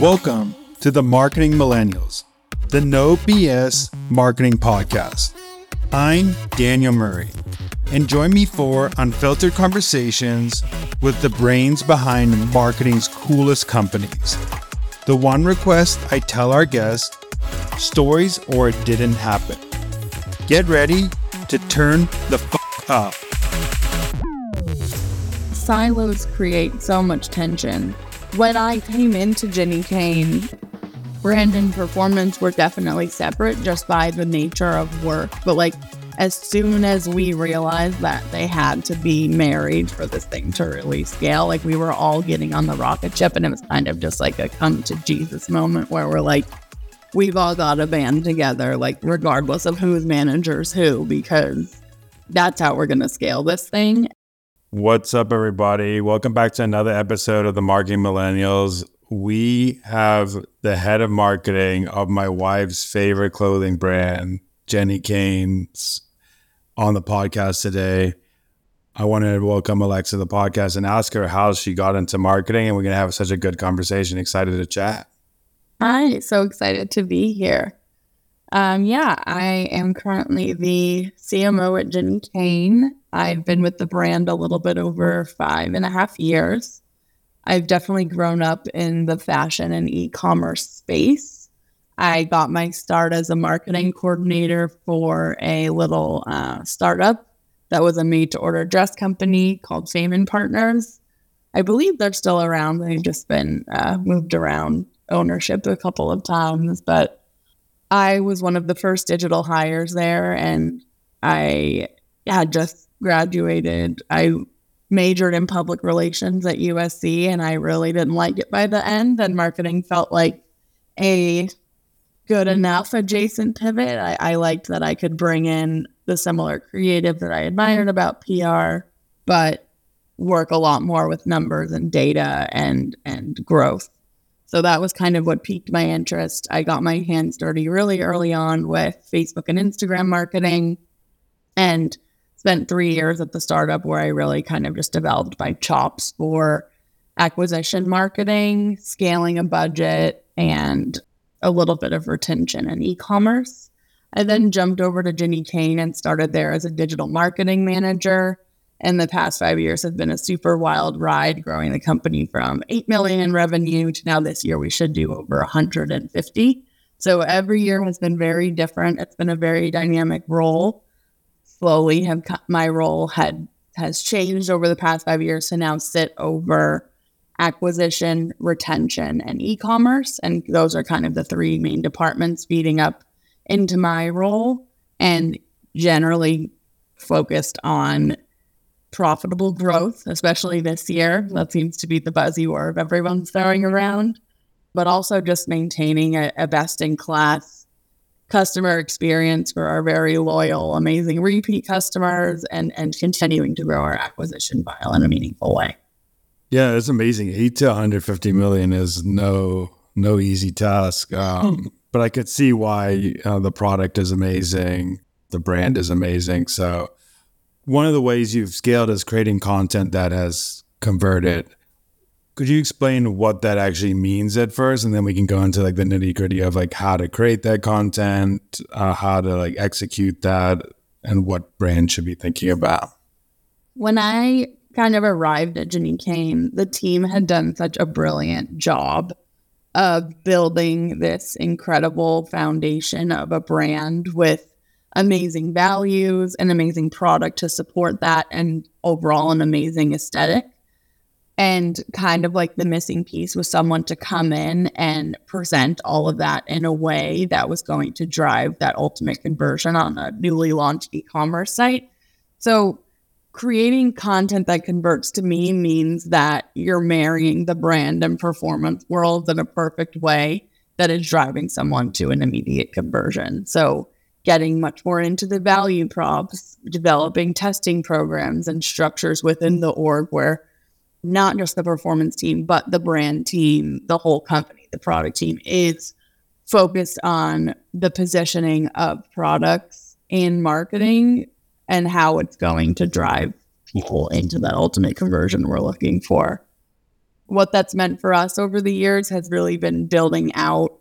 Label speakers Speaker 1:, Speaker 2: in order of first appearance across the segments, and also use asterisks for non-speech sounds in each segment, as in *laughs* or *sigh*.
Speaker 1: Welcome to the Marketing Millennials, the No BS Marketing Podcast. I'm Daniel Murray, and join me for unfiltered conversations with the brains behind marketing's coolest companies. The one request I tell our guests stories or it didn't happen. Get ready to turn the f up.
Speaker 2: Silos create so much tension. When I came into Jenni Kayne, brand and performance were definitely separate just by the nature of work. But like as soon as we realized that they had to be married for this thing to really scale, like we were all getting on the rocket ship and it was kind of just like a come to Jesus moment where we're like, we've all got a band together, like regardless of whose managers who, because that's how we're to scale this thing.
Speaker 1: What's up, everybody? Welcome back to another episode of the Marketing Millennials. We have the head of marketing of my wife's favorite clothing brand, Jenni Kayne's, on the podcast today. I wanted to welcome Alexa to the podcast and ask her how she got into marketing, and we're going to have such a good conversation. Excited to chat.
Speaker 2: Hi, so excited to be here. Um, yeah, I am currently the CMO at Jenni Kayne. I've been with the brand a little bit over five and a half years. I've definitely grown up in the fashion and e commerce space. I got my start as a marketing coordinator for a little uh, startup that was a made to order dress company called Fame and Partners. I believe they're still around. They've just been uh, moved around ownership a couple of times, but I was one of the first digital hires there, and I had just graduated. I majored in public relations at USC, and I really didn't like it by the end. And marketing felt like a good enough adjacent pivot. I, I liked that I could bring in the similar creative that I admired about PR, but work a lot more with numbers and data and and growth. So that was kind of what piqued my interest. I got my hands dirty really early on with Facebook and Instagram marketing and spent three years at the startup where I really kind of just developed my chops for acquisition marketing, scaling a budget, and a little bit of retention and e commerce. I then jumped over to Jenni Kayne and started there as a digital marketing manager and the past five years have been a super wild ride, growing the company from 8 million in revenue to now this year we should do over 150. So every year has been very different. It's been a very dynamic role. Slowly have my role had has changed over the past five years to now sit over acquisition, retention, and e-commerce. And those are kind of the three main departments feeding up into my role and generally focused on profitable growth, especially this year. That seems to be the buzzy word everyone's throwing around, but also just maintaining a, a best in class customer experience for our very loyal, amazing repeat customers and, and continuing to grow our acquisition file in a meaningful way.
Speaker 1: Yeah, it's amazing. Eight to 150 million is no no easy task. Um, but I could see why uh, the product is amazing, the brand is amazing. So one of the ways you've scaled is creating content that has converted. Could you explain what that actually means at first, and then we can go into like the nitty gritty of like how to create that content, uh, how to like execute that, and what brand should be thinking about.
Speaker 2: When I kind of arrived at Jenni Kayne, the team had done such a brilliant job of building this incredible foundation of a brand with amazing values, an amazing product to support that, and overall an amazing aesthetic. And kind of like the missing piece was someone to come in and present all of that in a way that was going to drive that ultimate conversion on a newly launched e commerce site. So, creating content that converts to me means that you're marrying the brand and performance worlds in a perfect way that is driving someone to an immediate conversion. So, getting much more into the value props, developing testing programs and structures within the org where not just the performance team, but the brand team, the whole company, the product team is focused on the positioning of products in marketing and how it's going to drive people into that ultimate conversion we're looking for. what that's meant for us over the years has really been building out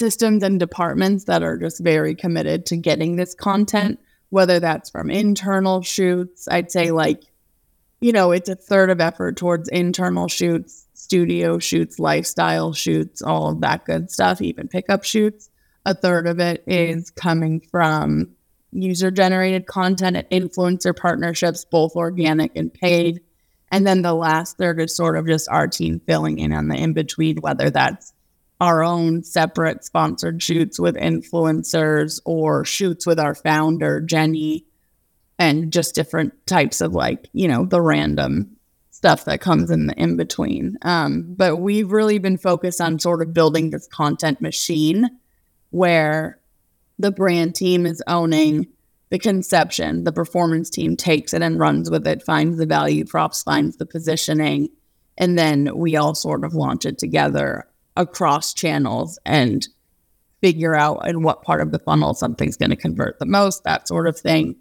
Speaker 2: systems and departments that are just very committed to getting this content, whether that's from internal shoots. I'd say, like, you know, it's a third of effort towards internal shoots, studio shoots, lifestyle shoots, all of that good stuff, even pickup shoots. A third of it is coming from user generated content and influencer partnerships, both organic and paid. And then the last third is sort of just our team filling in on the in between, whether that's our own separate sponsored shoots with influencers or shoots with our founder, Jenni, and just different types of like, you know, the random stuff that comes in the in between. Um, but we've really been focused on sort of building this content machine where the brand team is owning the conception, the performance team takes it and runs with it, finds the value props, finds the positioning, and then we all sort of launch it together across channels and figure out in what part of the funnel something's going to convert the most, that sort of thing.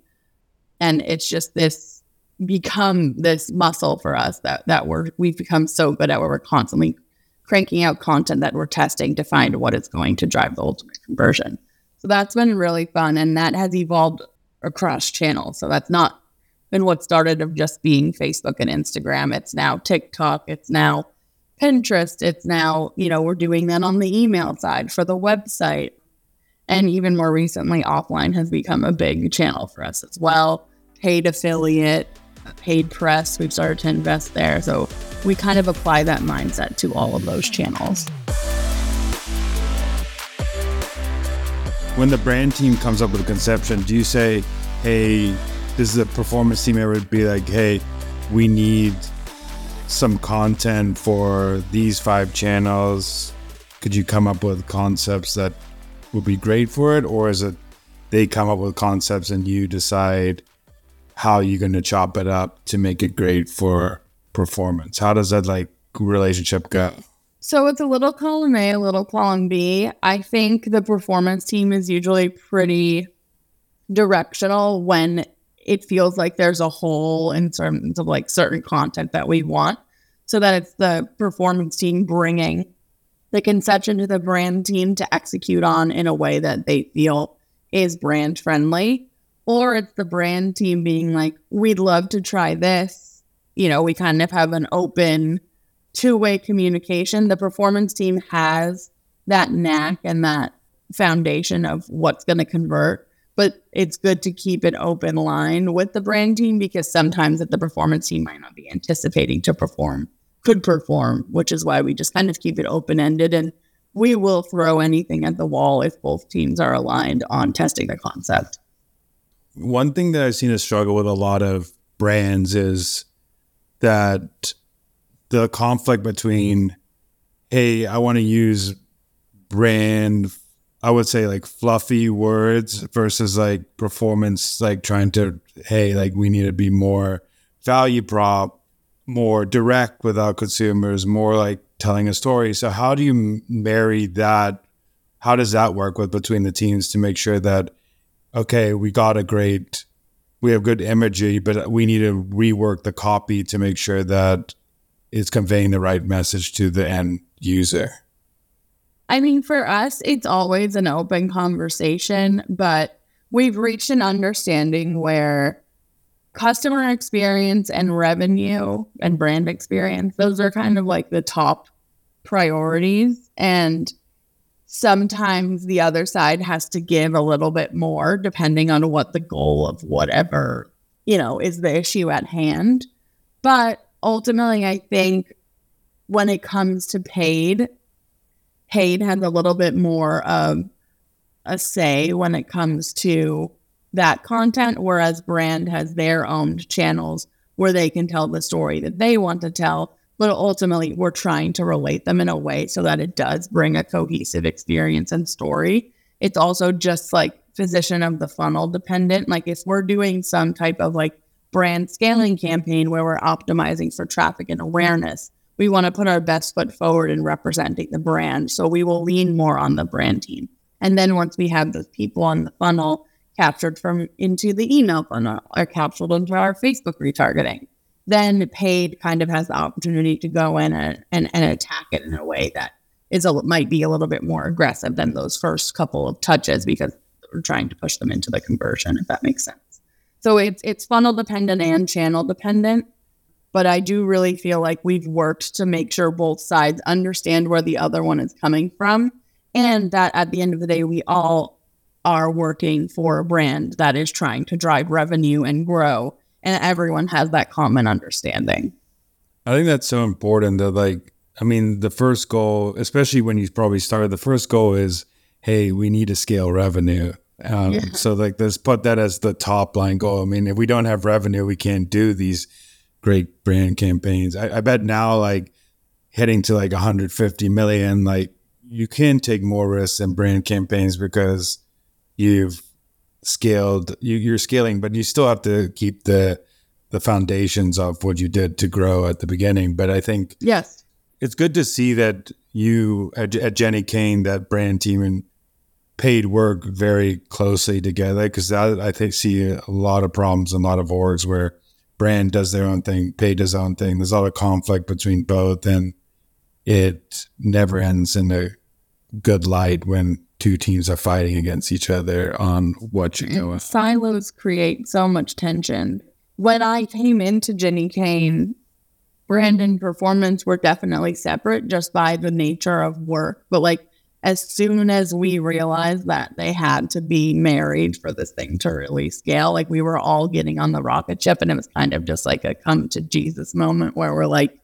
Speaker 2: And it's just this become this muscle for us that that we're we've become so good at where we're constantly cranking out content that we're testing to find what is going to drive the ultimate conversion. So that's been really fun and that has evolved across channels. So that's not been what started of just being Facebook and Instagram. It's now TikTok, it's now Pinterest. It's now, you know, we're doing that on the email side for the website. And even more recently, offline has become a big channel for us as well. Paid affiliate, paid press, we've started to invest there. So we kind of apply that mindset to all of those channels.
Speaker 1: When the brand team comes up with a conception, do you say, hey, this is a performance team? It would be like, hey, we need some content for these five channels? Could you come up with concepts that would be great for it? Or is it they come up with concepts and you decide how you're going to chop it up to make it great for performance? How does that like relationship go?
Speaker 2: So it's a little column A, a little column B. I think the performance team is usually pretty directional when it feels like there's a hole in terms of like certain content that we want. So that it's the performance team bringing the conception to the brand team to execute on in a way that they feel is brand friendly. Or it's the brand team being like, we'd love to try this. You know, we kind of have an open two way communication. The performance team has that knack and that foundation of what's going to convert but it's good to keep an open line with the brand team because sometimes that the performance team might not be anticipating to perform could perform, which is why we just kind of keep it open ended and we will throw anything at the wall if both teams are aligned on testing the concept.
Speaker 1: One thing that I've seen a struggle with a lot of brands is that the conflict between, hey, I want to use brand I would say like fluffy words versus like performance, like trying to, hey, like we need to be more value prop, more direct with our consumers, more like telling a story. So, how do you marry that? How does that work with between the teams to make sure that, okay, we got a great, we have good imagery, but we need to rework the copy to make sure that it's conveying the right message to the end user?
Speaker 2: I mean, for us, it's always an open conversation, but we've reached an understanding where customer experience and revenue and brand experience, those are kind of like the top priorities. And sometimes the other side has to give a little bit more depending on what the goal of whatever, you know, is the issue at hand. But ultimately, I think when it comes to paid, paid has a little bit more of a say when it comes to that content, whereas brand has their own channels where they can tell the story that they want to tell. But ultimately, we're trying to relate them in a way so that it does bring a cohesive experience and story. It's also just like position of the funnel dependent. Like if we're doing some type of like brand scaling campaign where we're optimizing for traffic and awareness, we want to put our best foot forward in representing the brand. So we will lean more on the brand team. And then once we have those people on the funnel captured from into the email funnel or captured into our Facebook retargeting, then paid kind of has the opportunity to go in and, and, and attack it in a way that is a, might be a little bit more aggressive than those first couple of touches because we're trying to push them into the conversion, if that makes sense. So it's it's funnel dependent and channel dependent. But I do really feel like we've worked to make sure both sides understand where the other one is coming from and that at the end of the day we all are working for a brand that is trying to drive revenue and grow and everyone has that common understanding.
Speaker 1: I think that's so important that like I mean the first goal, especially when you probably started, the first goal is, hey, we need to scale revenue. Um, yeah. So like let's put that as the top line goal. I mean, if we don't have revenue, we can't do these great brand campaigns. I, I bet now like heading to like 150 million, like you can take more risks in brand campaigns because you've scaled you, you're scaling but you still have to keep the the foundations of what you did to grow at the beginning but i think
Speaker 2: yes
Speaker 1: it's good to see that you at, at jenni kayne that brand team and paid work very closely together because I, I think see a lot of problems and a lot of orgs where brand does their own thing paid does their own thing there's a lot of conflict between both and it never ends in a good light when two teams are fighting against each other on what you know.
Speaker 2: Silos create so much tension. When I came into Jenni Kayne, brand and performance were definitely separate just by the nature of work. But like as soon as we mm-hmm. realized that they had to be married for this thing to really scale, like we were all getting on the rocket ship and it was kind of just like a come to Jesus moment where we're like,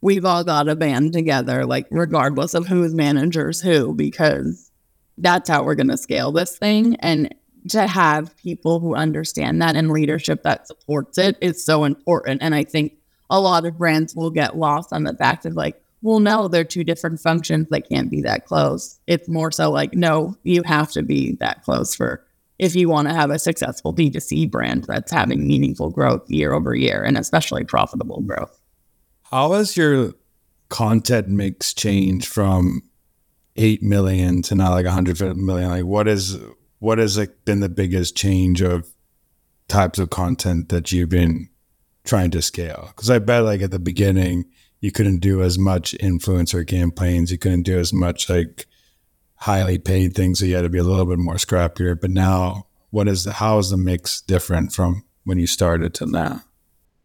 Speaker 2: we've all got to band together, like regardless of who's managers who, because that's how we're going to scale this thing. And to have people who understand that and leadership that supports it is so important. And I think a lot of brands will get lost on the fact of like, well, no, they're two different functions. They can't be that close. It's more so like, no, you have to be that close for if you want to have a successful D2C brand that's having meaningful growth year over year and especially profitable growth.
Speaker 1: How has your content mix changed from eight million to now like 150 million like what is what has like been the biggest change of types of content that you've been trying to scale because i bet like at the beginning you couldn't do as much influencer campaigns. You couldn't do as much like highly paid things so you had to be a little bit more scrappier. But now what is the how is the mix different from when you started to now?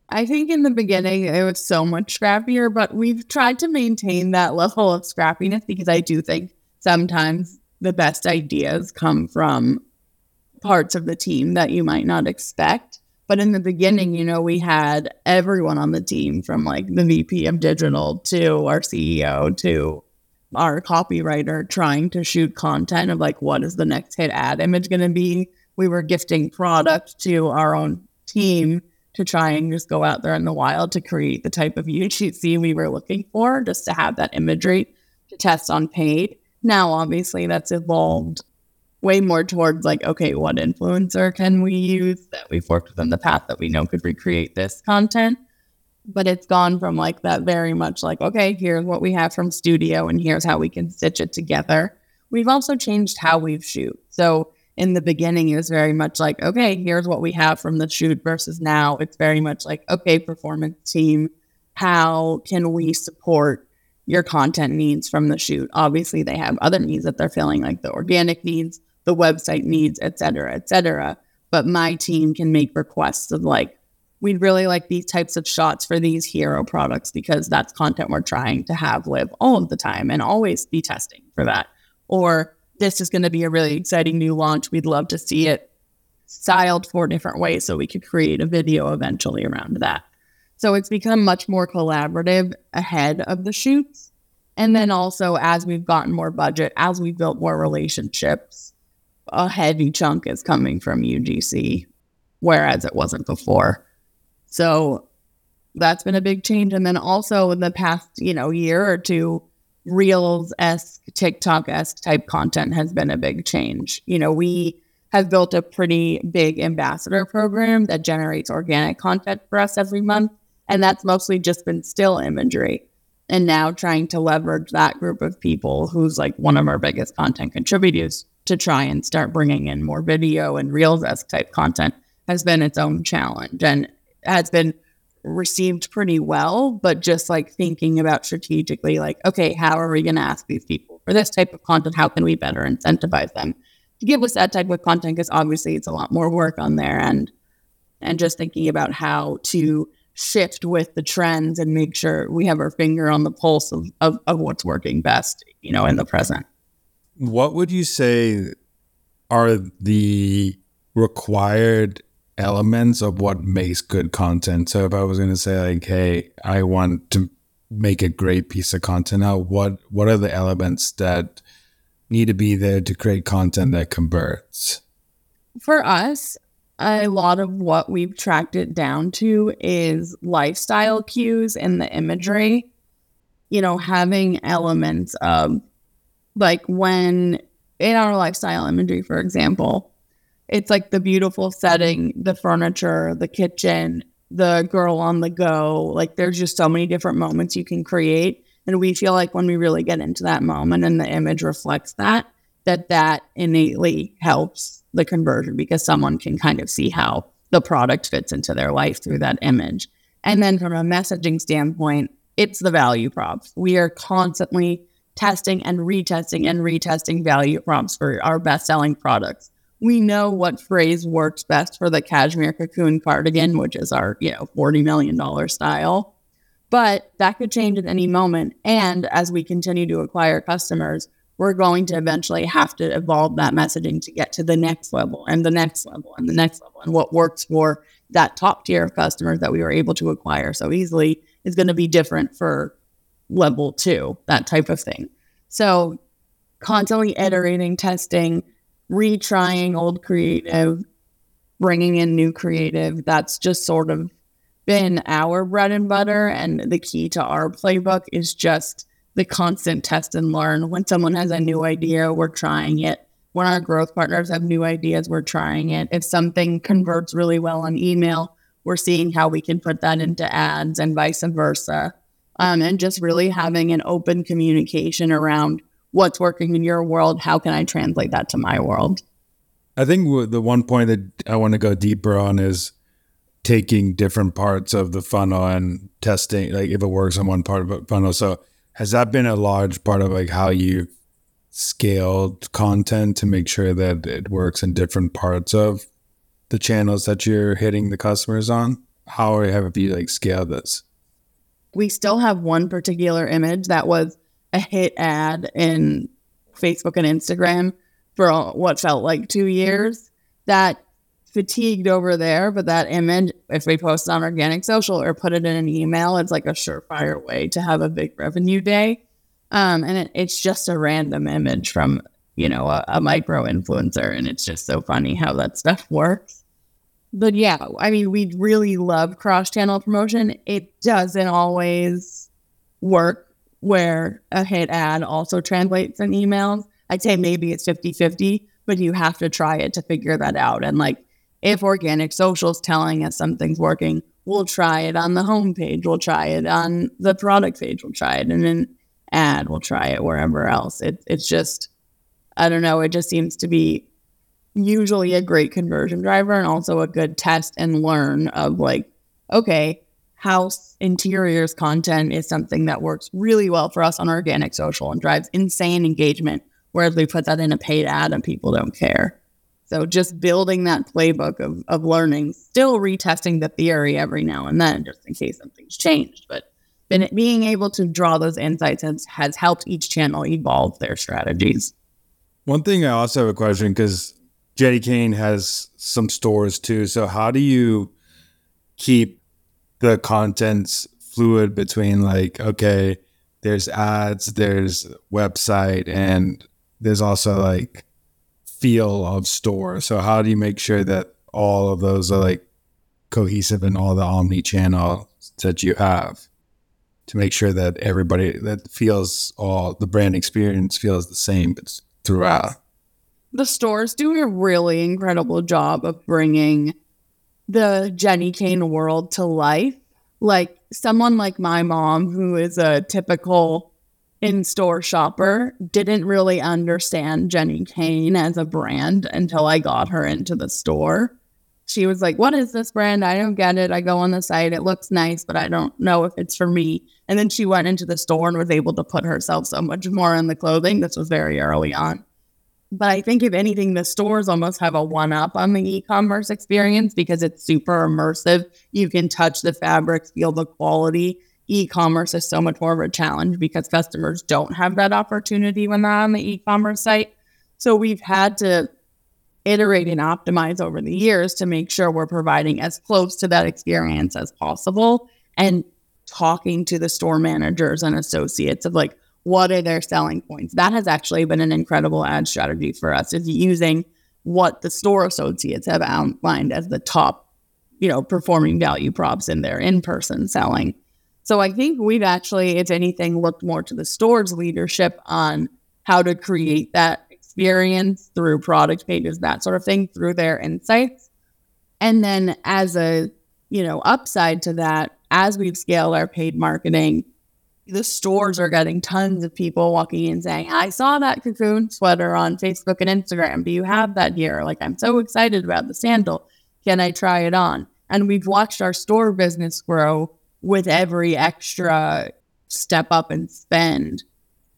Speaker 2: I think in the beginning it was so much scrappier, but we've tried to maintain that level of scrappiness because I do think sometimes the best ideas come from parts of the team that you might not expect. But in the beginning, you know, we had everyone on the team from like the VP of digital to our CEO to our copywriter trying to shoot content of like, what is the next hit ad image going to be? We were gifting product to our own team to try and just go out there in the wild to create the type of UGC we were looking for, just to have that imagery to test on paid. Now, obviously, that's evolved way more towards like, okay, what influencer can we use that we've worked with in the past that we know could recreate this content? But it's gone from like that very much like, okay, here's what we have from studio and here's how we can stitch it together. We've also changed how we've shoot. So in the beginning, it was very much like, okay, here's what we have from the shoot versus now it's very much like, okay, performance team, how can we support your content needs from the shoot? Obviously, they have other needs that they're feeling like the organic needs, the website needs, et cetera, et cetera. But my team can make requests of like, we'd really like these types of shots for these hero products because that's content we're trying to have live all of the time and always be testing for that. Or this is going to be a really exciting new launch. We'd love to see it styled four different ways so we could create a video eventually around that. So it's become much more collaborative ahead of the shoots. And then also, as we've gotten more budget, as we've built more relationships, a heavy chunk is coming from UGC, whereas it wasn't before. So that's been a big change. And then also in the past, you know, year or two, Reels esque, TikTok esque type content has been a big change. You know, we have built a pretty big ambassador program that generates organic content for us every month. And that's mostly just been still imagery. And now trying to leverage that group of people who's like one of our biggest content contributors to try and start bringing in more video and Reels esque type content has been its own challenge and has been received pretty well, but just like thinking about strategically, like, okay, how are we going to ask these people for this type of content? How can we better incentivize them to give us that type of content? Because obviously it's a lot more work on their end. And just thinking about how to shift with the trends and make sure we have our finger on the pulse of, of, of what's working best, you know, in the present.
Speaker 1: What would you say are the required elements of what makes good content. So if I was going to say like, hey, I want to make a great piece of content now, what what are the elements that need to be there to create content that converts?
Speaker 2: For us, a lot of what we've tracked it down to is lifestyle cues in the imagery. You know, having elements of like when in our lifestyle imagery, for example, it's like the beautiful setting, the furniture, the kitchen, the girl on the go. Like there's just so many different moments you can create. And we feel like when we really get into that moment and the image reflects that, that that innately helps the conversion because someone can kind of see how the product fits into their life through that image. And then from a messaging standpoint, it's the value props. We are constantly testing and retesting and retesting value props for our best selling products we know what phrase works best for the cashmere cocoon cardigan, which is our, you know, $40 million style. But that could change at any moment. And as we continue to acquire customers, we're going to eventually have to evolve that messaging to get to the next level and the next level and the next level. And what works for that top tier of customers that we were able to acquire so easily is going to be different for level two, that type of thing. So constantly mm-hmm. iterating, testing, retrying old creative, bringing in new creative. That's just sort of been our bread and butter. And the key to our playbook is just the constant test and learn. When someone has a new idea, we're trying it. When our growth partners have new ideas, we're trying it. If something converts really well on email, we're seeing how we can put that into ads and vice versa. Um, and just really having an open communication around what's working in your world. How can I translate that to my world?
Speaker 1: I think the one point that I want to go deeper on is taking different parts of the funnel and testing, like if it works on one part of the funnel. So, has that been a large part of like how you scaled content to make sure that it works in different parts of the channels that you're hitting the customers on? How have you like scaled this?
Speaker 2: We still have one particular image that was a hit ad in Facebook and Instagram for what felt like two years that fatigued over there. But that image, if we post it on organic social or put it in an email, it's like a surefire way to have a big revenue day. Um, and it, it's just a random image from, you know, a, a micro influencer. And it's just so funny how that stuff *laughs* works. But yeah, I mean, we really love cross channel promotion. It doesn't always work where a hit ad also translates in emails. I'd say maybe it's 50 50, but you have to try it to figure that out. And like, if organic social is telling us something's working, we'll try it on the homepage, we'll try it on the product page, we'll try it in an ad, we'll try it wherever else. It, it's just, I don't know, it just seems to be usually a great conversion driver and also a good test and learn of like, okay, house interiors content is something that works really well for us on organic social and drives insane engagement. Whereas we put that in a paid ad and people don't care. So just building that playbook of, of learning, still retesting the theory every now and then, just in case something's changed. But been, being able to draw those insights has, has helped each channel evolve their strategies.
Speaker 1: One thing I also have a question because Jenni Kayne has some stores too. So how do you keep the content's fluid between like okay there's ads there's website and there's also like feel of store so how do you make sure that all of those are like cohesive in all the omni channel that you have to make sure that everybody that feels all the brand experience feels the same throughout
Speaker 2: the stores do a really incredible job of bringing the Jenni Kayne world to life. Like someone like my mom, who is a typical in store shopper, didn't really understand Jenni Kayne as a brand until I got her into the store. she was like, What is this brand? I don't get it. I go on the site, it looks nice, but I don't know if it's for me. And then she went into the store and was able to put herself so much more in the clothing. This was very early on. But I think if anything, the stores almost have a one up on the e commerce experience because it's super immersive. You can touch the fabrics, feel the quality. E commerce is so much more of a challenge because customers don't have that opportunity when they're on the e commerce site. So we've had to iterate and optimize over the years to make sure we're providing as close to that experience as possible and talking to the store managers and associates of like what are their selling points that has actually been an incredible ad strategy for us is using what the store associates have outlined as the top you know performing value props in their in-person selling so i think we've actually if anything looked more to the store's leadership on how to create that experience through product pages, that sort of thing, through their insights. And then as a, you know, upside to that, as we've scaled our paid marketing, the stores are getting tons of people walking in saying, I saw that cocoon sweater on Facebook and Instagram. Do you have that here? Like, I'm so excited about the sandal. Can I try it on? And we've watched our store business grow with every extra step up and spend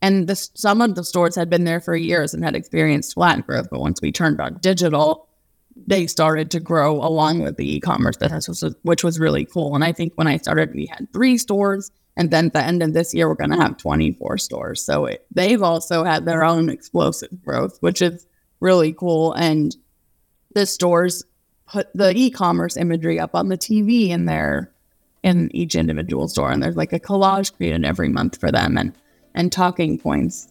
Speaker 2: and the, some of the stores had been there for years and had experienced flat growth. But once we turned on digital, they started to grow along with the e-commerce business, which was really cool. And I think when I started, we had three stores, and then at the end of this year, we're going to have 24 stores. So it, they've also had their own explosive growth, which is really cool. And the stores put the e-commerce imagery up on the TV in their in each individual store, and there's like a collage created every month for them, and and talking points.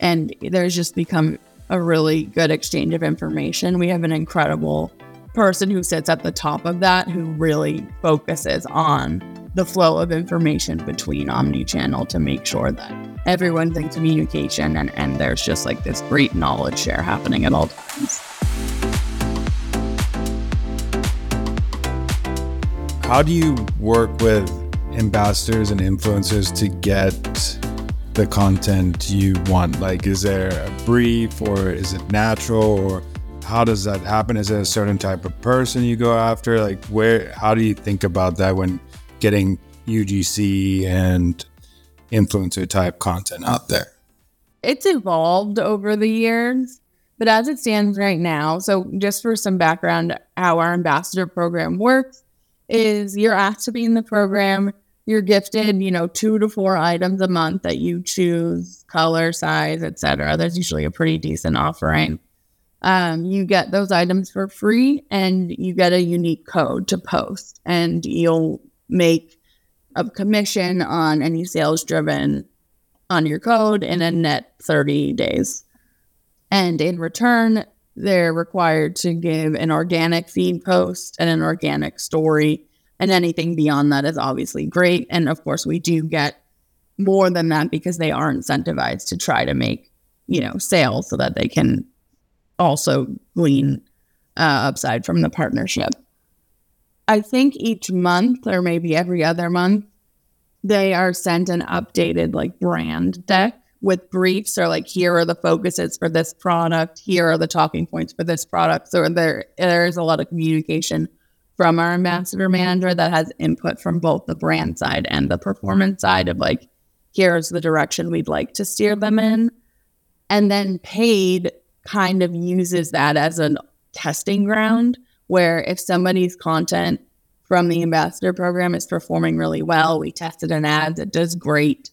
Speaker 2: And there's just become a really good exchange of information. We have an incredible person who sits at the top of that who really focuses on the flow of information between omni-channel to make sure that everyone's in communication and, and there's just like this great knowledge share happening at all times.
Speaker 1: How do you work with ambassadors and influencers to get the content you want? Like, is there a brief or is it natural or how does that happen? Is it a certain type of person you go after? Like, where, how do you think about that when getting UGC and influencer type content out there?
Speaker 2: It's evolved over the years, but as it stands right now, so just for some background, how our ambassador program works is you're asked to be in the program you're gifted, you know, two to four items a month that you choose, color, size, etc. There's usually a pretty decent offering. Um, you get those items for free and you get a unique code to post and you'll make a commission on any sales driven on your code in a net 30 days. And in return, they're required to give an organic feed post and an organic story and anything beyond that is obviously great. And of course, we do get more than that because they are incentivized to try to make, you know, sales so that they can also glean uh, upside from the partnership. I think each month or maybe every other month, they are sent an updated like brand deck with briefs or like here are the focuses for this product, here are the talking points for this product. So there there is a lot of communication from our ambassador manager that has input from both the brand side and the performance side of like, here's the direction we'd like to steer them in. And then paid kind of uses that as a testing ground where if somebody's content from the ambassador program is performing really well, we tested an ad that does great,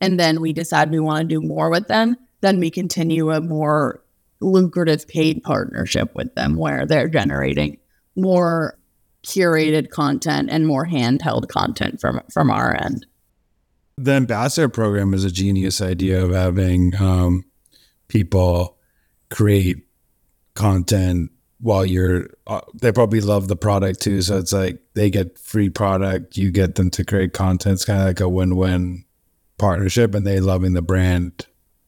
Speaker 2: and then we decide we want to do more with them, then we continue a more lucrative paid partnership with them where they're generating more curated content and more handheld content from from our end.
Speaker 1: The ambassador program is a genius idea of having um, people create content while you're uh, they probably love the product too. So it's like they get free product you get them to create content. It's kind of like a win-win partnership and they loving the brand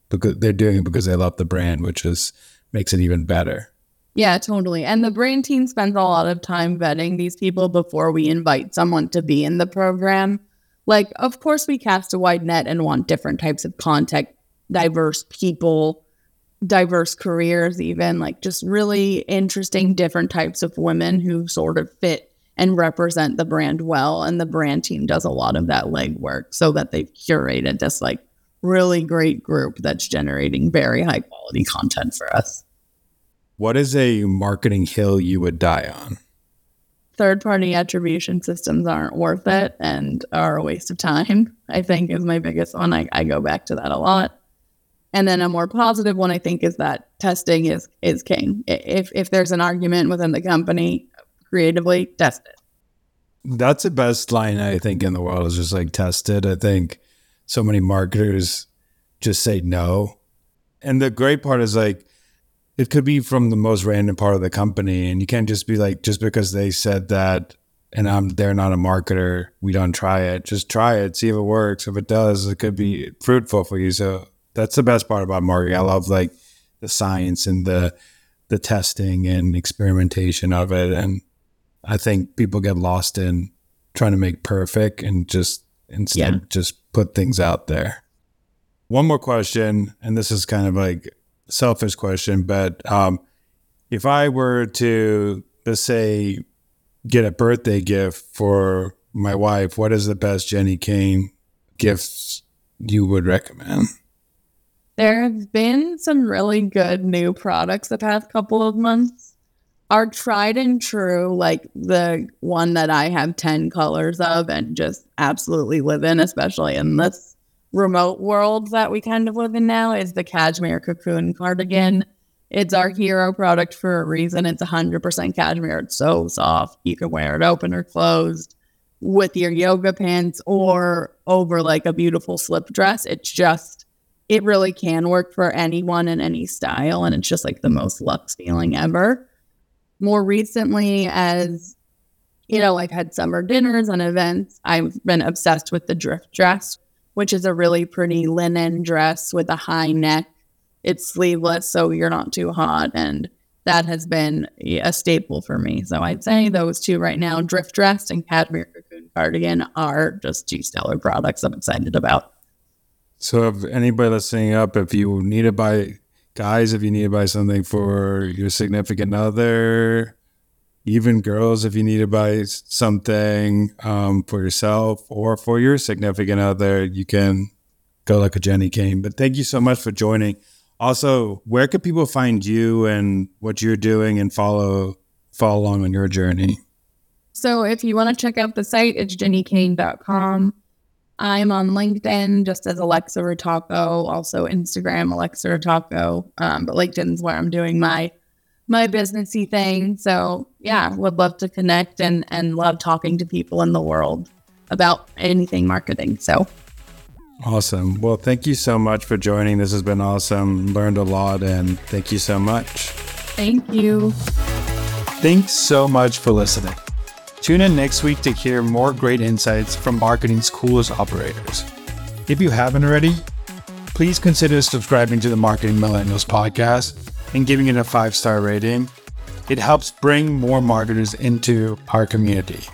Speaker 1: because they're doing it because they love the brand which is makes it even better
Speaker 2: yeah, totally. And the brain team spends a lot of time vetting these people before we invite someone to be in the program. Like, of course, we cast a wide net and want different types of content, diverse people, diverse careers, even like just really interesting, different types of women who sort of fit and represent the brand well. And the brand team does a lot of that legwork so that they've curated this like really great group that's generating very high quality content for us.
Speaker 1: What is a marketing hill you would die on?
Speaker 2: Third party attribution systems aren't worth it and are a waste of time, I think is my biggest one. I, I go back to that a lot. And then a more positive one, I think, is that testing is is king. If if there's an argument within the company, creatively test it.
Speaker 1: That's the best line I think in the world is just like test it. I think so many marketers just say no. And the great part is like it could be from the most random part of the company and you can't just be like just because they said that and I'm they're not a marketer, we don't try it. Just try it, see if it works. If it does, it could be fruitful for you. So that's the best part about marketing. I love like the science and the the testing and experimentation of it. And I think people get lost in trying to make perfect and just instead yeah. just put things out there. One more question, and this is kind of like selfish question, but um, if I were to let's say get a birthday gift for my wife, what is the best Jenni Kayne gifts you would recommend?
Speaker 2: There have been some really good new products the past couple of months. Our tried and true, like the one that I have 10 colors of and just absolutely live in, especially in this remote world that we kind of live in now, is the cashmere cocoon cardigan. It's our hero product for a reason. It's 100% cashmere. It's so soft. You can wear it open or closed with your yoga pants or over like a beautiful slip dress. It's just it really can work for anyone in any style. And it's just like the most luxe feeling ever. More recently, as you know, I've had summer dinners and events, I've been obsessed with the drift dress, which is a really pretty linen dress with a high neck. It's sleeveless, so you're not too hot. And that has been a staple for me. So I'd say those two right now, drift dress and cashmere cocoon cardigan, are just two stellar products I'm excited about.
Speaker 1: So, if anybody listening up, if you need to buy, guys, if you need to buy something for your significant other, even girls, if you need to buy something um, for yourself or for your significant other, you can go like a Jenni Kayne. But thank you so much for joining. Also, where can people find you and what you're doing and follow follow along on your journey?
Speaker 2: So, if you want to check out the site, it's jennikayne.com. I'm on LinkedIn just as Alexa Ritacco, also Instagram Alexa Ritacco. Um, but LinkedIn's where I'm doing my my businessy thing. So yeah, would love to connect and and love talking to people in the world about anything marketing. So
Speaker 1: awesome. Well, thank you so much for joining. This has been awesome. Learned a lot and thank you so much.
Speaker 2: Thank you.
Speaker 1: Thanks so much for listening. Tune in next week to hear more great insights from marketing's coolest operators. If you haven't already, please consider subscribing to the Marketing Millennials podcast and giving it a five star rating. It helps bring more marketers into our community.